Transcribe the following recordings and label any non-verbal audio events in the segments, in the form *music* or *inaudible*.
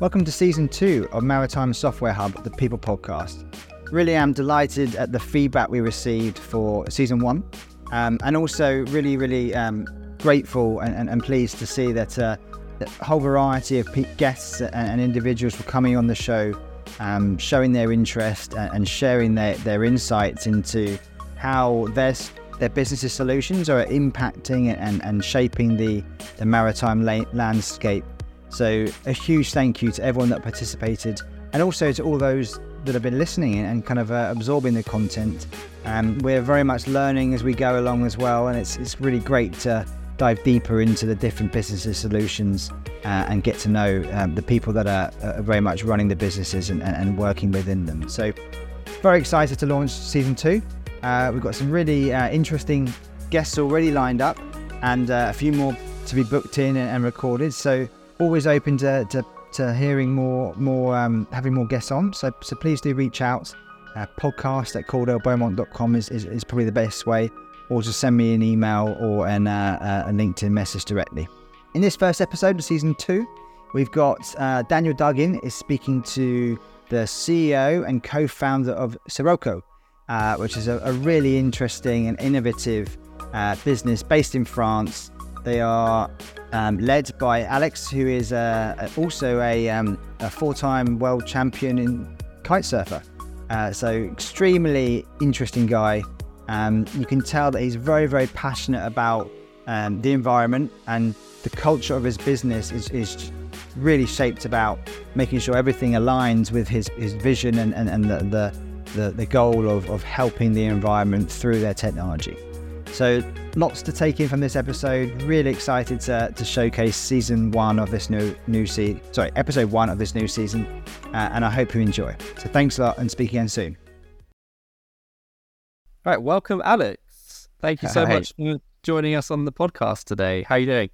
Welcome to season two of Maritime Software Hub, the People Podcast. Really am delighted at the feedback we received for season one, um, and also really, really um, grateful and, and, and, pleased to see that, uh, a whole variety of guests and, and, individuals were coming on the show, um, showing their interest and, and sharing their, their insights into how their their businesses solutions are impacting and, and shaping the, the maritime la- landscape. So, a huge thank you to everyone that participated and also to all those that have been listening and kind of uh, absorbing the content. Um, we're very much learning as we go along as well, and it's, it's really great to dive deeper into the different businesses solutions uh, and get to know um, the people that are, very much running the businesses and, and, and working within them. So, very excited to launch season two. Uh, we've got some really uh, interesting guests already lined up and uh, a few more to be booked in and, and recorded. So always open to, to, to hearing more, more um, having more guests on. So, so please do reach out. Uh, podcast at cordellbeaumont.com is, is, is, probably the best way, or just send me an email or an, uh, uh, a LinkedIn message directly. In this first episode of season two, we've got Daniel Duggan is speaking to the CEO and co-founder of Syroco, uh, which is a, a, really interesting and innovative uh, business based in France. They are um, led by Alex, who is uh, also a, um, a four time world champion in kite surfer. Uh, so, extremely interesting guy. Um, you can tell that he's very, very passionate about um, the environment and the culture of his business is, is really shaped about making sure everything aligns with his, his vision and, and, and the, the the, the goal of, of helping the environment through their technology. So, lots to take in from this episode. Really excited to, to showcase season one of this new new season. Sorry, episode one of this new season, uh, and I hope you enjoy. So, thanks a lot, and speak again soon. All right, welcome, Alex. Thank you so Hi. much for joining us on the podcast today. How are you doing?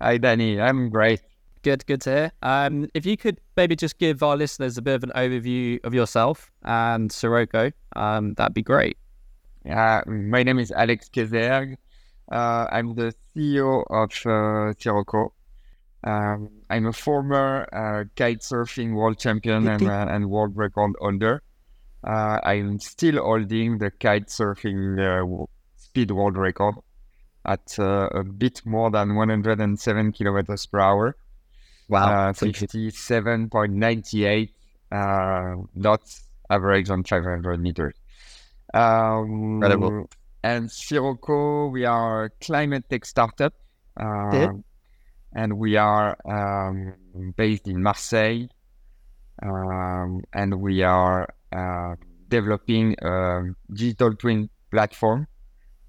Hi, Danny. I'm great. Good, good to hear. Um, if you could maybe just give our listeners a bit of an overview of yourself and Syroco, um, that'd be great. Yeah, my name is Alex Caizergues. Uh, I'm the CEO of uh, Syroco. Um, I'm a former uh, kite surfing world champion and, uh, and world record holder. Uh, I'm still holding the kite surfing uh, speed world record at uh, a bit more than 107 kilometers per hour. Wow. Uh, 57.98 uh, knots average on 500 meters. Um, Incredible. And Syroco, we are a climate tech startup. Uh, and we are um, based in Marseille. Um, and we are uh, developing a digital twin platform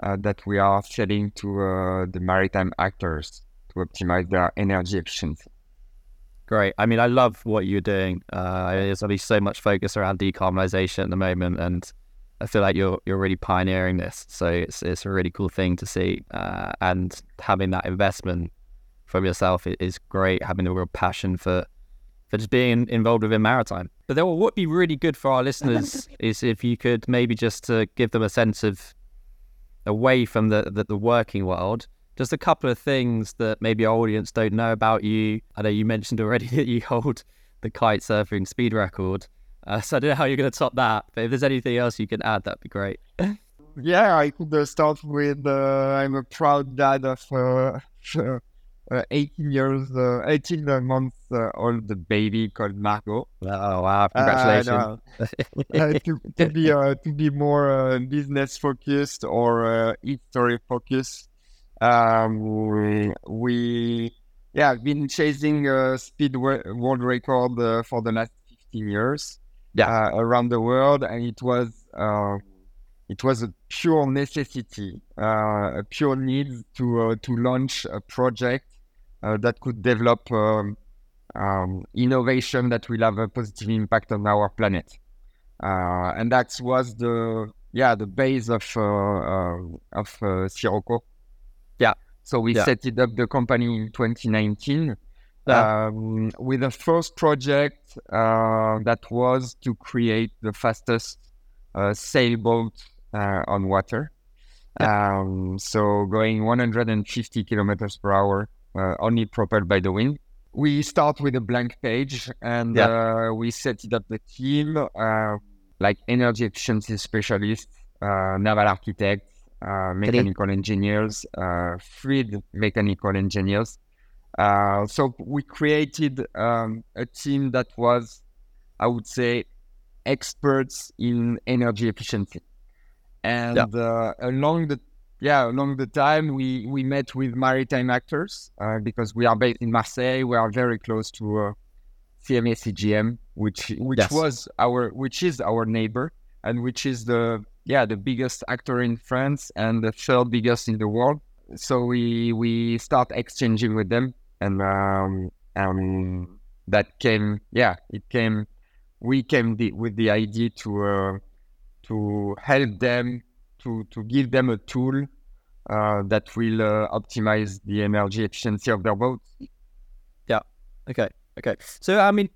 uh, that we are selling to uh, the maritime actors to optimize their energy efficiency. Great. I mean, I love what you're doing. Uh, there's obviously so much focus around decarbonisation at the moment, and I feel like you're you're really pioneering this. So it's it's a really cool thing to see, uh, and having that investment from yourself is great. Having a real passion for for just being involved within maritime. But then what would be really good for our listeners *laughs* is if you could maybe just to give them a sense of away from the, the, the working world just a couple of things that maybe our audience don't know about you. I know you mentioned already *laughs* that you hold the kite surfing speed record. Uh, so I don't know how you're going to top that, but if there's anything else you can add, that'd be great. *laughs* yeah, I could uh, start with uh, I'm a proud dad of uh, *laughs* uh 18 years, uh, 18 months old baby called Margot. Oh wow! Congratulations. to, to, be to be more business focused or history focused. Um, we, yeah, I've been chasing a speed world record uh, for the last 15 years. Yeah, uh, around the world, and it was uh, it was a pure necessity, uh, a pure need to uh, to launch a project uh, that could develop um, um, innovation that will have a positive impact on our planet. and that was the yeah the base of of Syroco. Yeah. So we yeah. set it up the company in 2019 yeah. um, with the first project uh, that was to create the fastest uh, sailboat uh, on water. Yeah. Um, so going 150 kilometers per hour, uh, only propelled by the wind. we start with a blank page and Yeah. uh, we set it up the team uh, like energy efficiency specialists, uh, naval architects, uh, mechanical engineers, uh, fluid mechanical engineers. Uh, so we created um, a team that was, I would say, experts in energy efficiency. And uh, along the yeah along the time we we met with maritime actors uh, because we are based in Marseille. We are very close to uh, CMA CGM, which which Yes. was our which is our neighbor and which is the yeah the biggest actor in France and the third biggest in the world. So we we start exchanging with them and um, um that came yeah it came we came the, with the idea to uh, to help them to to give them a tool uh, that will uh, optimize the energy efficiency of their boats. Yeah. Okay. Okay. So, I mean,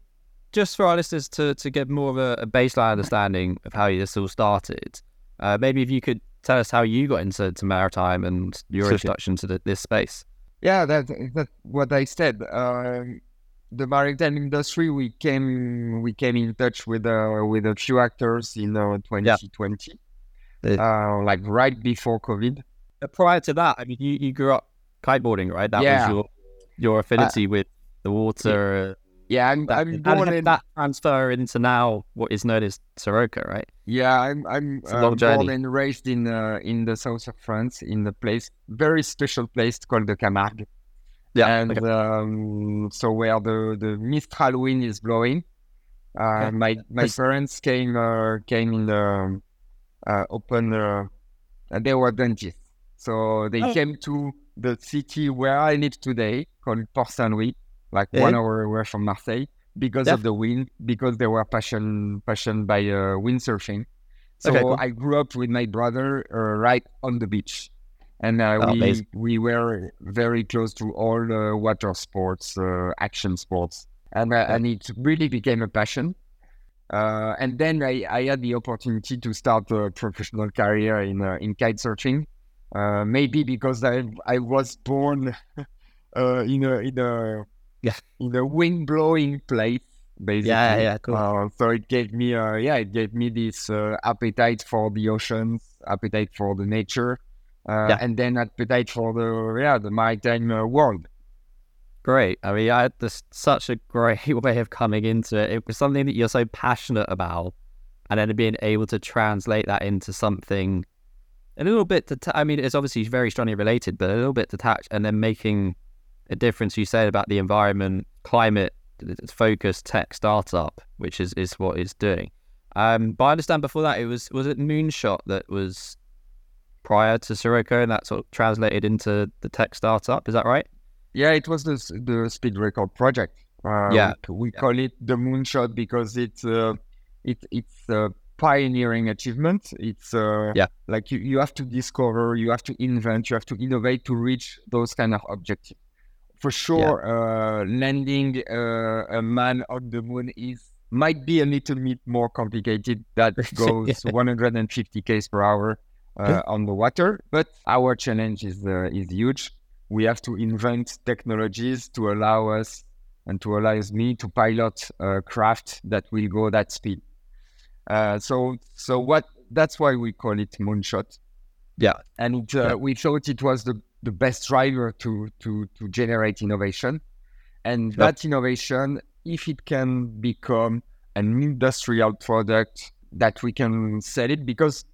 just for our listeners to, to get more of a, a baseline understanding of how this all started, uh, maybe if you could tell us how you got into to maritime and your Sure. introduction to the, this space. Yeah, that that's what I said. Uh, the maritime industry, we came we came in touch with uh, with a few actors in uh, 2020, The- uh, like right before COVID. Uh, prior to that, I mean, you, you grew up kiteboarding, right? That Yeah. was your your affinity with the water. Yeah, I'm That, I'm how did born that- in that transfer into now what is known as Syroco, right? Yeah, I'm I'm uh, born and raised in uh, in the south of France, in a place very special place called the Camargue, and okay. um, so where the the Mistral wind is blowing. Uh, Okay. My my parents came uh, came in the uh, open. Uh, they were dentists, so they Oh. came to the city where I live today, called Port Saint Louis, like Yeah. one hour away from Marseille, because Yeah. of the wind, because they were passion passionate by uh, windsurfing. So Okay, cool. I grew up with my brother uh, right on the beach, and uh, Oh, we amazing. we were very close to all uh, water sports, uh, action sports, and uh, and it really became a passion. Uh, and then I, I had the opportunity to start a professional career in uh, in kite surfing. Uh, maybe because I I was born *laughs* uh, in a in a Yeah. in a wind blowing place basically. Yeah, yeah, cool. Uh, so it gave me uh, yeah it gave me this uh, appetite for the oceans, appetite for the nature, uh, Yeah. and then appetite for the yeah the maritime uh, world. Great. I mean, I had this such a great *laughs* way of coming into it. It was something that you're so passionate about, and then being able to translate that into something a little bit. Det- I mean, it's obviously very strongly related, but a little bit detached, and then making a difference. You said about the environment, climate focused tech startup, which is is what it's doing. Um, but I understand before that it was was it Moonshot that was prior to Syroco, and that sort of translated into the tech startup. Is that right? Yeah, it was the the speed record project. Uh, Yeah. we, we call it the moonshot because it's uh, it it's a pioneering achievement. It's uh, Yeah. like you, you have to discover, you have to invent, you have to innovate to reach those kind of objectives. For sure, uh, landing uh, a man on the moon is might be a little bit more complicated. That *laughs* goes 150 k's per hour uh, on the water, but our challenge is uh, is huge we have to invent technologies to allow us and to allow me to pilot a craft that will go that speed. Uh, so, so what? That's why we call it moonshot. Yeah. and uh, Yeah. we thought it was the, the best driver to to to generate innovation, and Sure. that innovation, if it can become an industrial product that we can sell it, because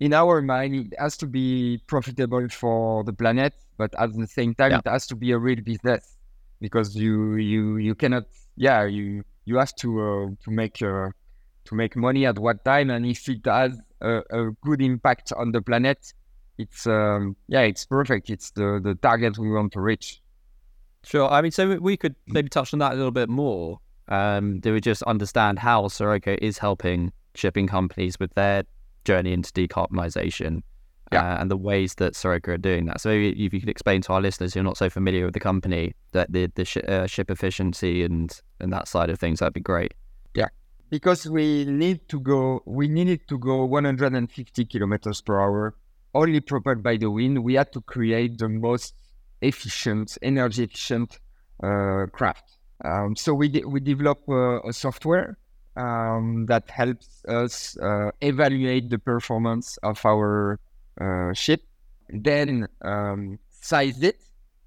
in our mind it has to be profitable for the planet, but at the same time Yeah. it has to be a real business because you you you cannot yeah you you have to uh, to make uh, to make money at what time and if it has a, a good impact on the planet it's um, yeah it's perfect it's the the target we want to reach Sure. I mean, so we- could maybe touch on that a little bit more. Um, do we just understand how Syroco is helping shipping companies with their journey into decarbonisation Yeah. uh, and the ways that Syroco are doing that? So maybe if you could explain to our listeners who are not so familiar with the company that the the shi uh, ship efficiency and and that side of things, that'd be great. Yeah. Because we need to go we needed to go 150 kilometers per hour only propelled by the wind we had to create the most efficient energy efficient uh, craft Um, so we de- we develop uh, a software um, that helps us uh, evaluate the performance of our uh, ship, then um, size it,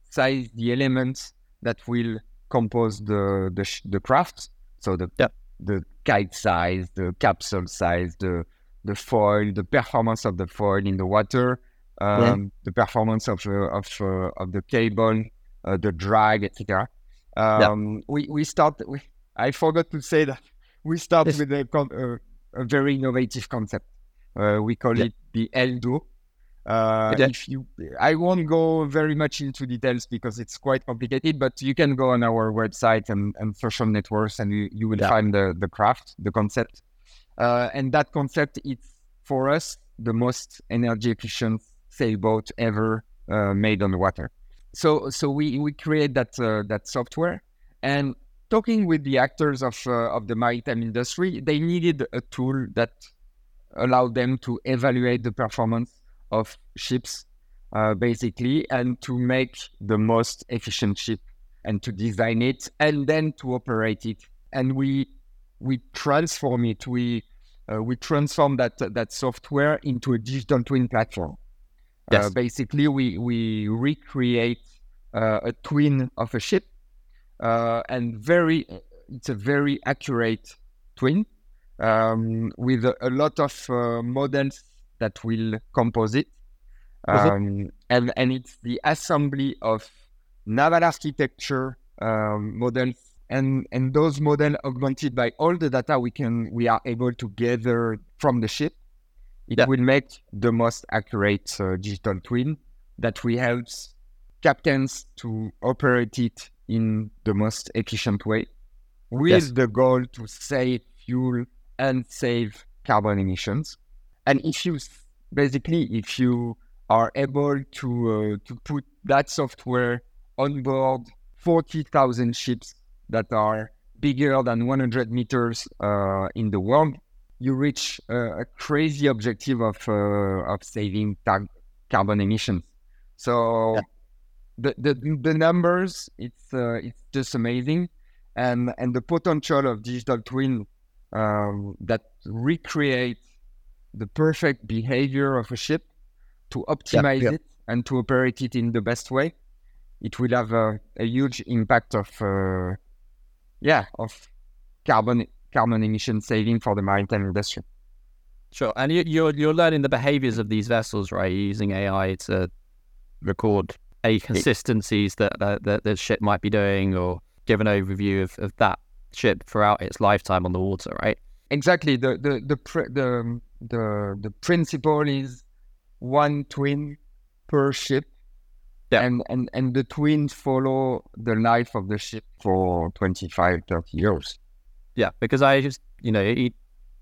size the elements that will compose the the, sh- the craft. So the Yep. the kite size, the capsule size, the the foil, the performance of the foil in the water, um, the performance of uh, of uh, of the cable, uh, the drag, etc. Um, We we start. We, I forgot to say that we start Yes. with a, con- a very innovative concept. Uh, we call Yeah. it the Eldo. Uh, Okay. If you, I won't go very much into details because it's quite complicated. But you can go on our website and, and social networks, and you, you will Yeah. find the the craft, the concept. Uh, and that concept is for us the most energy efficient sailboat ever uh, made on the water. So so we we create that uh, that software and talking with the actors of uh, of the maritime industry, they needed a tool that allowed them to evaluate the performance of ships, uh, basically, and to make the most efficient ship and to design it and then to operate it. And we we transform it. We uh, we transform that that software into a digital twin platform. Uh, Yes. basically, we we recreate uh, a twin of a ship, uh, and very it's a very accurate twin um, with a, a lot of uh, models that will compose it. Was it- Um, and and it's the assembly of naval architecture um, models and and those models augmented by all the data we can we are able to gather from the ship it Yeah. will make the most accurate uh, digital twin that we helps captains to operate it in the most efficient way with Yes. the goal to save fuel and save carbon emissions and if you basically if you are able to uh, to put that software on board 40,000 ships that are bigger than 100 meters uh, in the world, you reach uh, a crazy objective of uh, of saving tar- carbon emissions. So Yeah. the, the the numbers it's uh, it's just amazing, and and the potential of digital twin um, that recreate the perfect behavior of a ship to optimize yeah. it and to operate it in the best way, it will have a, a huge impact of uh, yeah of carbon carbon emission saving for the maritime industry. Sure, and you, you're you're learning the behaviors of these vessels, right? You're using AI to record any consistencies that that, that the ship might be doing, or give an overview of, of that ship throughout its lifetime on the water, right? Exactly. The the the pr- the the, the principle is one twin per ship. Yeah. And, and and the twins follow the life of the ship for 25, 30 years. Yeah, because I just you know you,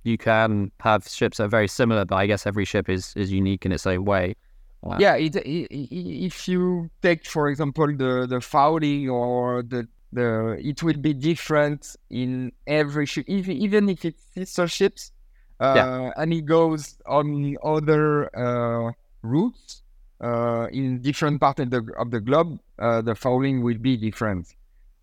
you can have ships that are very similar, but I guess every ship is is unique in its own way. Wow. Yeah, it, i i- if you take, for example, the the fouling or the the, it will be different in every ship, if, even if it's sister ships, uh, Yeah. and it goes on other uh, routes uh, in different parts of the of the globe. Uh, the fouling will be different.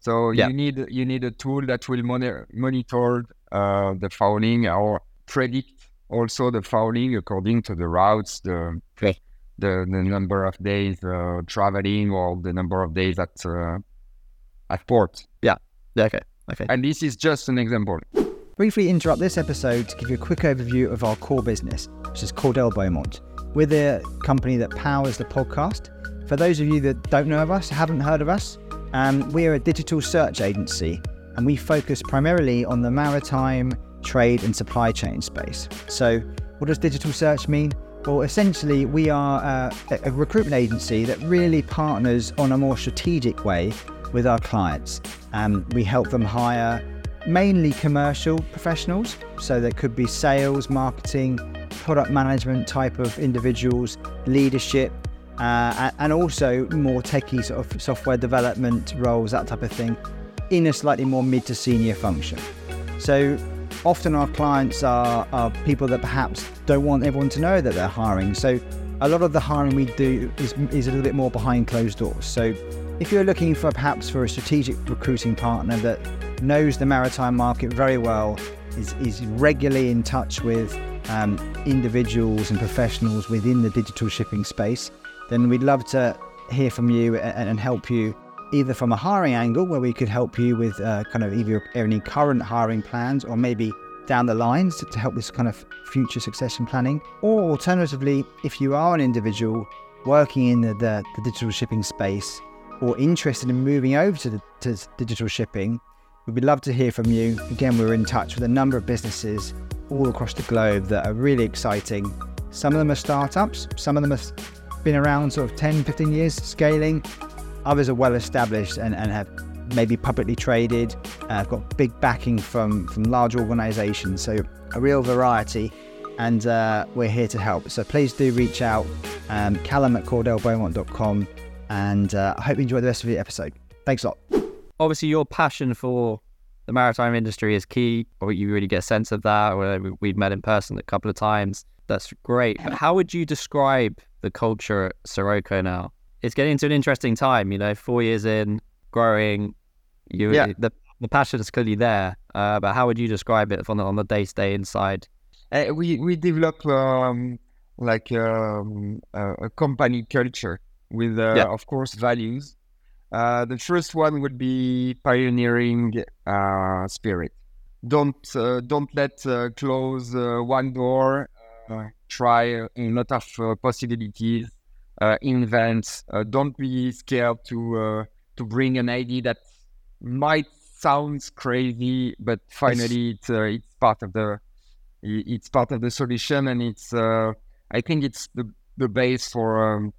So Yeah. you need you need a tool that will monitor monitor uh, the fouling or predict also the fouling according to the routes, the Okay. the, the number of days uh, traveling or the number of days at uh, at port. Yeah, okay, okay. And this is just an example. Briefly interrupt this episode to give you a quick overview of our core business, which is Cordell Beaumont. We're the company that powers the podcast. For those of you that don't know of us, haven't heard of us, um, we are a digital search agency and we focus primarily on the maritime, trade, and supply chain space. So, what does digital search mean? Well, essentially, we are uh, a a recruitment agency that really partners on a more strategic way with our clients. Um, we help them hire mainly commercial professionals. So there could be sales, marketing, product management type of individuals, leadership, uh, and also more techie sort of software development roles, that type of thing, in a slightly more mid to senior function. So often our clients are, are people that perhaps don't want everyone to know that they're hiring. So a lot of the hiring we do is, is a little bit more behind closed doors. So if you're looking for perhaps for a strategic recruiting partner that knows the maritime market very well, is, is regularly in touch with um, individuals and professionals within the digital shipping space, then we'd love to hear from you and, and help you either from a hiring angle where we could help you with uh, kind of either any current hiring plans or maybe down the lines to, to help with kind of future succession planning. Or alternatively, if you are an individual working in the, the, the digital shipping space or interested in moving over to, the, to digital shipping, we'd love to hear from you. Again, we're in touch with a number of businesses all across the globe that are really exciting. Some of them are startups, some of them have been around sort of 10, 15 years scaling, Others are well established and, and have maybe publicly traded, uh, got big backing from, from large organizations. So a real variety. And uh, we're here to help. So please do reach out, um, callum at cordellbeaumont.com. And uh, I hope you enjoy the rest of the episode. Thanks a lot. Obviously, your passion for the maritime industry is key, or you really get a sense of that. Or we've met in person a couple of times. That's great. But how would you describe the culture at Syroco now? it's getting into an interesting time. You know, four years in, growing. You, yeah. the the passion is clearly there. Uh, but how would you describe it on the on the day to day inside? Uh, we we develop um, like um, a company culture with, uh, yeah. of course, values. Uh, the first one would be pioneering uh, spirit. Don't uh, don't let close one door. try a lot of possibilities uh, invent. Uh, don't be scared to uh, to bring an idea that might sound crazy, but finally it's uh, it's part of the it's part of the solution, and it's uh, I think it's the the base for um,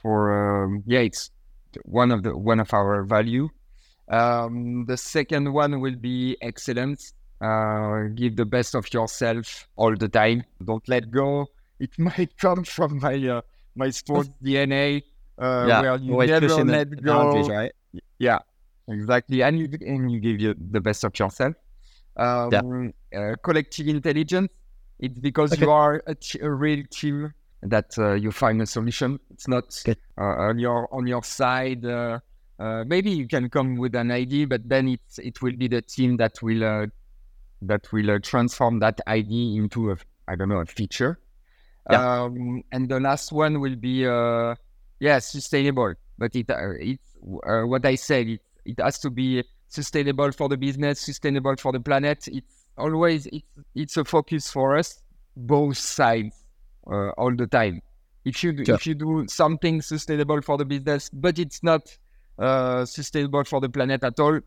for um, yeah it's one of the one of our value. Um, the second one will be excellence. Uh, give the best of yourself all the time. Don't let go. It *laughs* might come from my uh, my sports *laughs* DNA, uh, yeah, where you never let go. Right? Yeah, exactly. And you and you give you the best of yourself. Um, yeah. Uh, collective intelligence. It's because okay. you are a, a, real team that uh, you find a solution. It's not uh, on your on your side. Uh, uh, maybe you can come with an idea, but then it's it will be the team that will that will transform that idea into a I don't know a feature. Yeah. Um, and the last one will be, uh, yeah, sustainable. But it, uh, it's uh, what I said. It, it has to be sustainable for the business, sustainable for the planet. It's always it's it's a focus for us, both sides, uh, all the time. If you sure. if you do something sustainable for the business, but it's not uh, sustainable for the planet at all,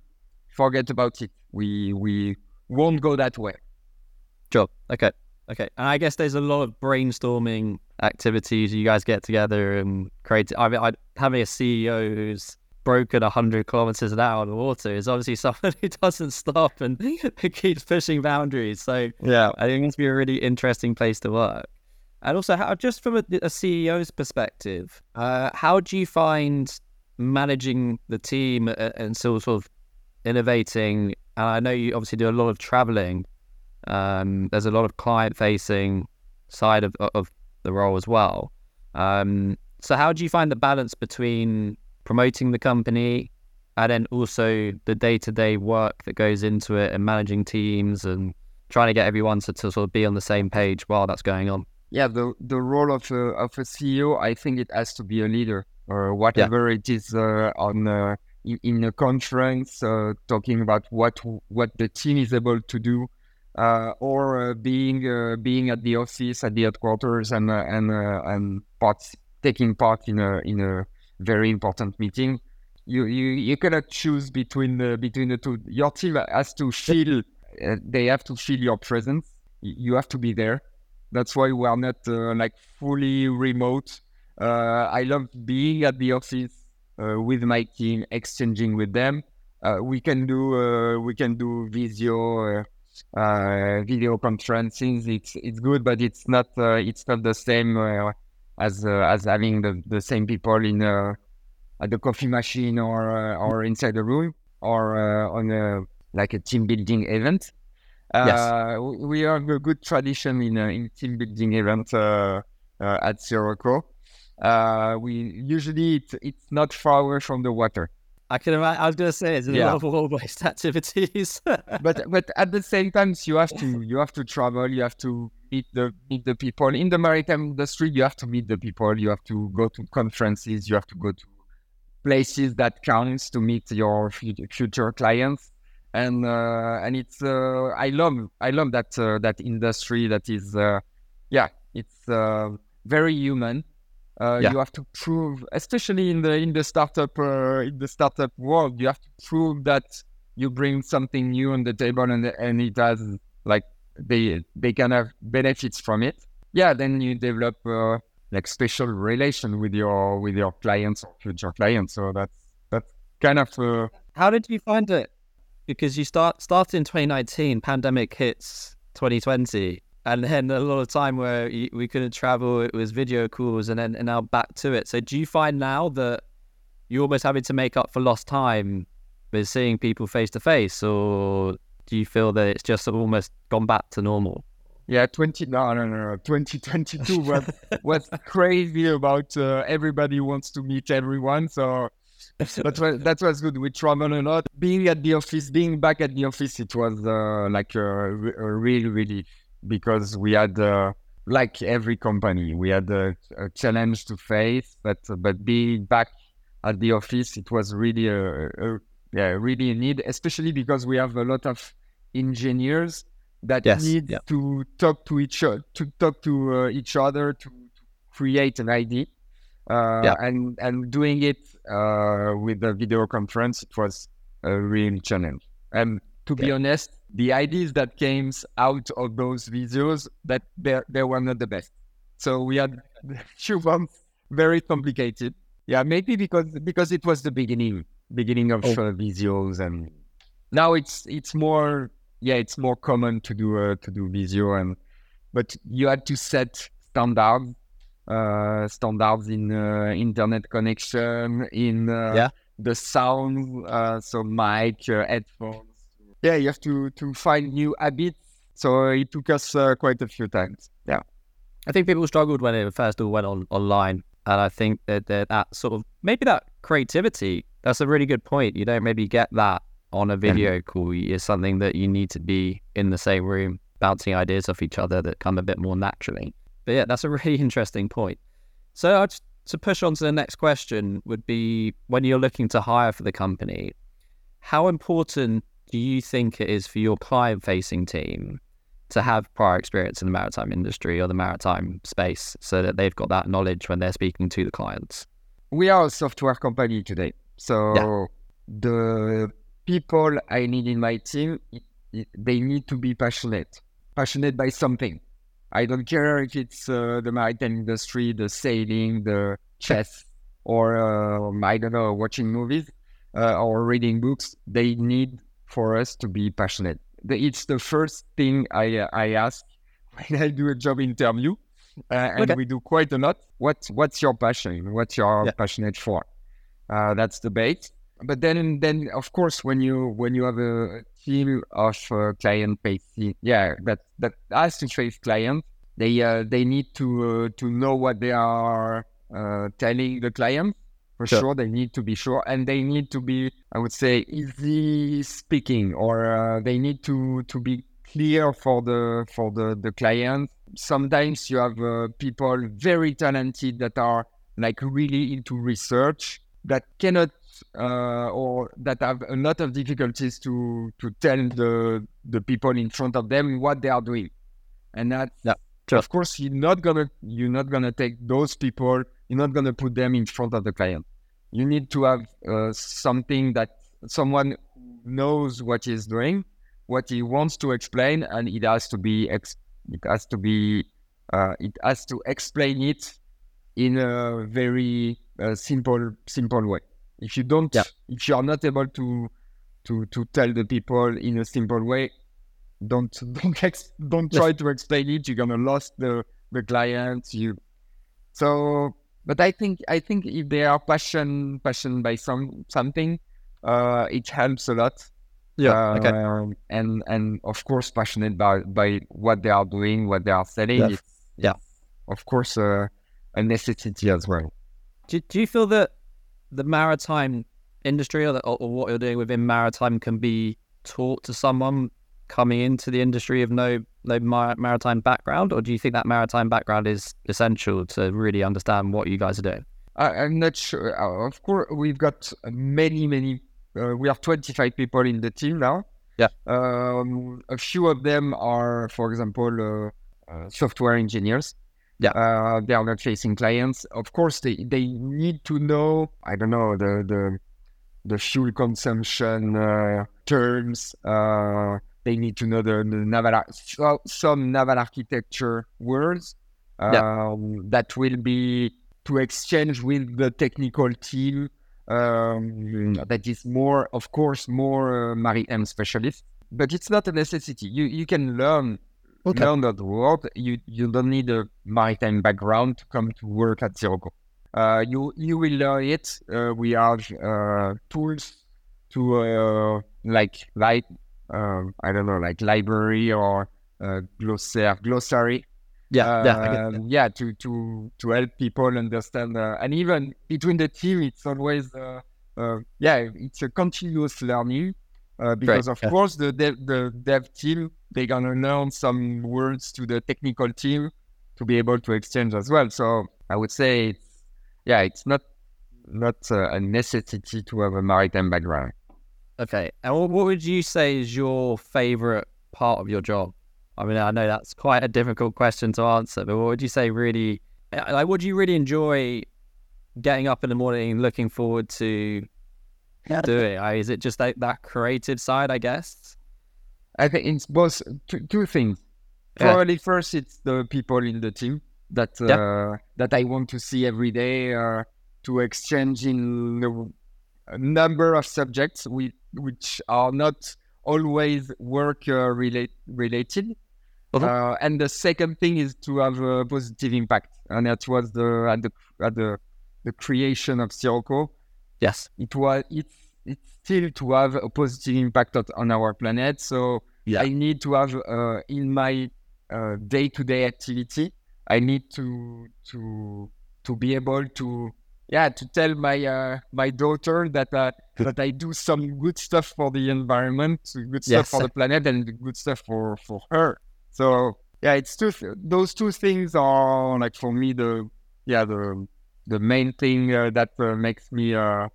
forget about it. We we won't go that way. Sure. Okay. Okay, and I guess there's a lot of brainstorming activities. You guys get together and create. I mean, I, having a CEO who's broken 100 kilometers an hour on the water is obviously *laughs* someone who doesn't stop and *laughs* keeps pushing boundaries. So yeah, I think it's be a really interesting place to work. And also, how, just from a, a CEO's perspective, uh, how do you find managing the team and, and sort of innovating? And I know you obviously do a lot of traveling. Um, there's a lot of client facing side of, of the role as well. Um, so, how do you find the balance between promoting the company and then also the day to day work that goes into it and managing teams and trying to get everyone to, to sort of be on the same page while that's going on? Yeah, the, the role of a, of a CEO, I think it has to be a leader or whatever yeah. it is uh, on uh, in, in, a conference, uh, talking about what what the team is able to do uh, or uh, being uh, being at the office at the headquarters and and and part, taking part in a in a very important meeting. You you, you cannot choose between the between the two. Your team has to feel they have to feel your presence. You have to be there. That's why we are not uh, like fully remote. Uh, I love being at the office uh, with my team, exchanging with them. we can do we can do video uh, video conferencing. It's it's good, but it's not uh, it's not the same uh, as uh, as having the, the same people in uh, at the coffee machine or uh, or inside the room or on a like a team building event. Yes. we have a good tradition in in team building event. uh, at Syroco. Uh, we usually it's, it's not far away from the water. I can imagine. I was going to say it's a Yeah. lot of water-based *laughs* activities. *laughs* but but at the same time you have to you have to travel you have to meet the meet the people in the maritime industry you have to meet the people you have to go to conferences you have to go to places that counts to meet your future clients and uh, and it's uh, I love I love that uh, that industry that is uh, yeah it's uh, very human uh, Yeah. you have to prove especially in the in the startup uh, in the startup world you have to prove that you bring something new on the table and and it has like they they can have benefits from it yeah then you develop uh, like special relation with your with your clients or future clients so that's that's kind of uh, How did you find it? Because you start started in 2019, pandemic hits 2020, and then a lot of time where we couldn't travel. It was video calls, and then and now back to it. So do you find now that you're almost having to make up for lost time with seeing people face to face, or do you feel that it's just almost gone back to normal? yeah 20 no no no, no 2022 was was crazy about uh, everybody wants to meet everyone so *laughs* that was that was good. We travel a lot. Being at the office, being back at the office, it was uh, like a, re- a really, really because we had uh, like every company, we had a, a challenge to face. But but being back at the office, it was really a, a yeah really a need, especially because we have a lot of engineers that Yes, need yeah. to talk to each other, to talk to uh, each other to, to create an idea. Uh, Yeah. and and doing it uh, with the video conference, it was a real challenge. And to be Yeah. honest, the ideas that came out of those videos that they they were not the best. So we had *laughs* few months very complicated. Yeah, maybe because because it was the beginning beginning of Oh. videos, and now it's it's more yeah it's more common to do uh, to do video and but you had to set standards standards in uh, internet connection, in uh, Yeah. the sound, uh, so mic, uh, headphones. Yeah, you have to to find new habits. So it took us uh, quite a few times. Yeah, I think people struggled when it first all went on online, and I think that, that that sort of maybe that creativity. That's a really good point. You don't maybe get that on a video call. It's something that you need to be in the same room, bouncing ideas off each other that come a bit more naturally. But yeah, that's a *laughs* really interesting point. So I just, to push on to the next question would be when you're looking to hire for the company, how important do you think it is for your client-facing team to have prior experience in the maritime industry or the maritime space so that they've got that knowledge when they're speaking to the clients. we are a software company today. So the people I need in my team, they need to be passionate, passionate by something. I don't care if it's uh, the maritime industry, the sailing, the chess, or uh, I don't know, watching movies uh, or reading books. They need for us to be passionate. The, it's the first thing I uh, I ask *laughs* when I do a job interview, uh, and Okay. we do quite a lot. What what's your passion? What you're Yeah. passionate for? Uh, that's the bait. But then then of course when you when you have a team of uh, client facing, yeah, that that has to face client. They uh, they need to uh, to know what they are uh, telling the client for Sure. sure. They need to be sure, and they need to be, I would say, easy speaking, or uh, they need to to be clear for the for the the client. Sometimes you have uh, people very talented that are like really into research that cannot uh, or that have a lot of difficulties to to tell the the people in front of them what they are doing, and that's Yeah, sure. of course you're not gonna you're not gonna take those people you're not gonna put them in front of the client. You need to have uh, something that someone knows what he's doing what he wants to explain and it has to be ex- it has to be uh, it has to explain it in a very uh, simple simple way if you don't Yeah. if you are not able to to to tell the people in a simple way don't *laughs* don't ex- don't try to explain it you're gonna lose the the client you so but i think i think if they are passion passion by some something uh it helps a lot Yeah, okay. Um, and and of course passionate by by what they are doing what they are selling Yeah. it's, Yeah. it's- of course uh, a necessity as well. Do, do you feel that the maritime industry or, the, or what you're doing within maritime can be taught to someone coming into the industry of no no maritime background, or do you think that maritime background is essential to really understand what you guys are doing? I, am not sure. Uh, of course, we've got many, many. Uh, we have 25 people in the team now. Yeah. Um, a few of them are, for example, uh, uh software engineers. Yeah. Uh, they are not facing clients. Of course, they, they need to know. I don't know the the the fuel consumption uh, terms. they need to know the, the naval so, some naval architecture words um, yeah. that will be to exchange with the technical team um, that is more, of course, more uh, maritime specialist. But it's not a necessity. You you can learn okay. learn that word. You you don't need a maritime background to come to work at Syroco. Uh, you you will learn it. Uh, we have uh, tools to uh, like like um, I don't know like library or uh, glossary glossary yeah, uh, yeah, yeah, to to to help people understand, uh, and even between the team, it's always, uh, uh yeah, it's a continuous learning. Uh, because of yeah. course the dev, the dev team they're gonna learn some words to the technical team to be able to exchange as well. So I would say, it's, yeah, it's not not uh, a necessity to have a maritime background. Okay, and what would you say is your favorite part of your job? I mean, I know that's quite a difficult question to answer, but what would you say really, like, would you really enjoy getting up in the morning looking forward to doing? Is it just that, that creative side, I guess? I think it's both two, two things. Yeah. Probably first, it's the people in the team that uh, yep. that I want to see every day uh, to exchange in a number of subjects with, which are not always work uh, relate, related uh-huh. Uh, and the second thing is to have a positive impact, and that was the at the at the the creation of Syroco. Yes, it was it's it's still to have a positive impact on our planet. So yeah. I need to have uh, in my day to day activity. I need to to to be able to yeah to tell my uh, my daughter that uh, *laughs* that I do some good stuff for the environment, good stuff yes. for the planet, and good stuff for for her. So yeah, it's two. Those two things are like for me the yeah the the main thing uh, that uh, makes me uh,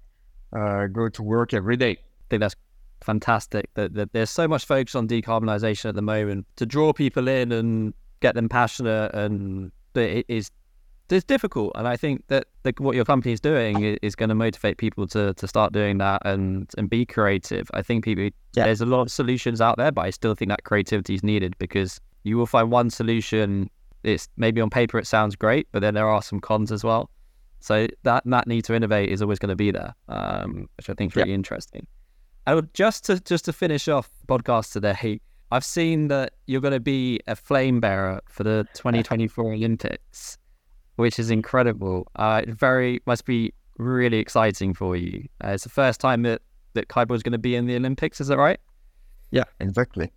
uh, go to work every day. I think that's fantastic. That, that there's so much focus on decarbonisation at the moment to draw people in and get them passionate, and it is it's difficult. And I think that the, what your company is doing is, is going to motivate people to to start doing that and and be creative. I think people yeah. there's a lot of solutions out there, but I still think that creativity is needed because you will find one solution. It's maybe on paper it sounds great, but then there are some cons as well. So that that need to innovate is always going to be there, um, which I think is really interesting. And just to just to finish off podcast today, I've seen that you're going to be a flame bearer for the 2024 *laughs* Olympics, which is incredible. Uh, very must be really exciting for you. Uh, it's the first time that that kiteboard is going to be in the Olympics. Is that right? Yeah, exactly.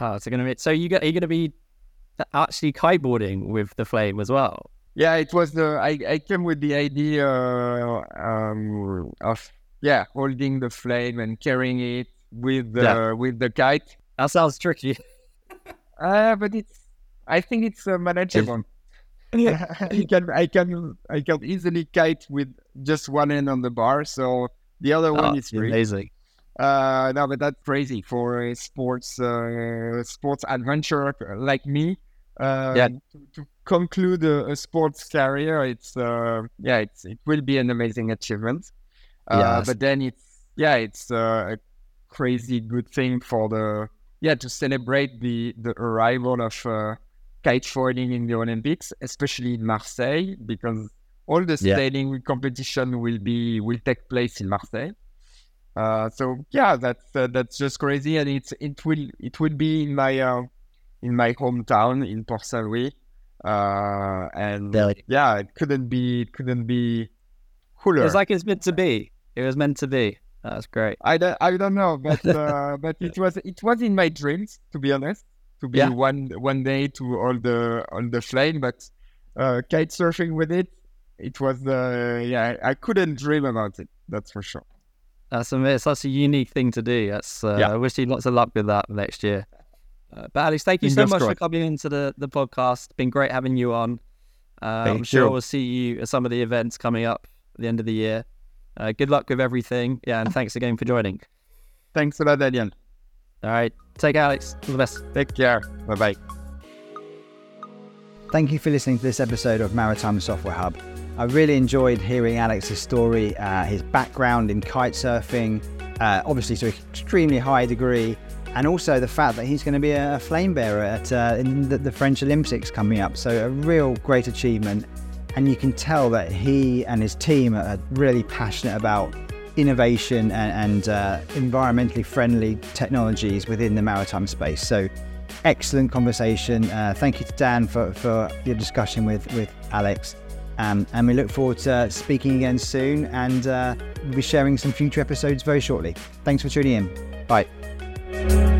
Oh, so gonna be so you get are you gonna be actually kiteboarding with the flame as well? Yeah, it was the I, I came with the idea um, of yeah holding the flame and carrying it with the yeah. with the kite. That sounds tricky. uh, but it's I think it's uh, manageable. *laughs* I can I can I can easily kite with just one end on the bar, so the other oh, one is free. Amazing. Uh, no, but that's crazy for a sports uh, sports adventure like me. Uh, yeah. To, to conclude a, a, sports career, it's uh, yeah, it's it will be an amazing achievement. Uh, yes. But then it's yeah, it's uh, a crazy good thing for the yeah to celebrate the the arrival of uh, kiteboarding in the Olympics, especially in Marseille, because all the yeah. sailing competition will be will take place in Marseille. Uh, so yeah, that's uh, that's just crazy, and it's it will it will be in my uh, in my hometown in Port Saint Louis, uh, and yeah, it couldn't be it couldn't be cooler. It's like it's meant to be. It was meant to be. That's great. I don't, I don't know, *laughs* but uh, but it was it was in my dreams to be honest to be yeah. one one day to all the all the flame, but uh, kite surfing with it. It was, uh, yeah, I couldn't dream about it. That's for sure. That's a, it's such a unique thing to do. That's uh, Yeah. I wish you lots of luck with that next year. Uh, but Alex, thank you so Fingers much for coming into the, the podcast. It's been great having you on. Uh, I'm sure you. we'll see you at some of the events coming up at the end of the year. Uh, good luck with everything. Yeah, and thanks again for joining. Thanks a lot, Daniel. All right, take care, Alex. All the best. Take care. Bye bye. Thank you for listening to this episode of Maritime Software Hub. I really enjoyed hearing Alex's story, uh, his background in kite surfing, uh, obviously to an extremely high degree, and also the fact that he's going to be a, flame bearer at uh, in the, the French Olympics coming up. So a real great achievement, and you can tell that he and his team are really passionate about innovation and, and uh, environmentally friendly technologies within the maritime space. So excellent conversation. Uh, thank you to Dan for, for your discussion with, with Alex. Um, and we look forward to speaking again soon and uh, we'll be sharing some future episodes very shortly. Thanks for tuning in. Bye. Thank you.